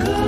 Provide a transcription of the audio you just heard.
good.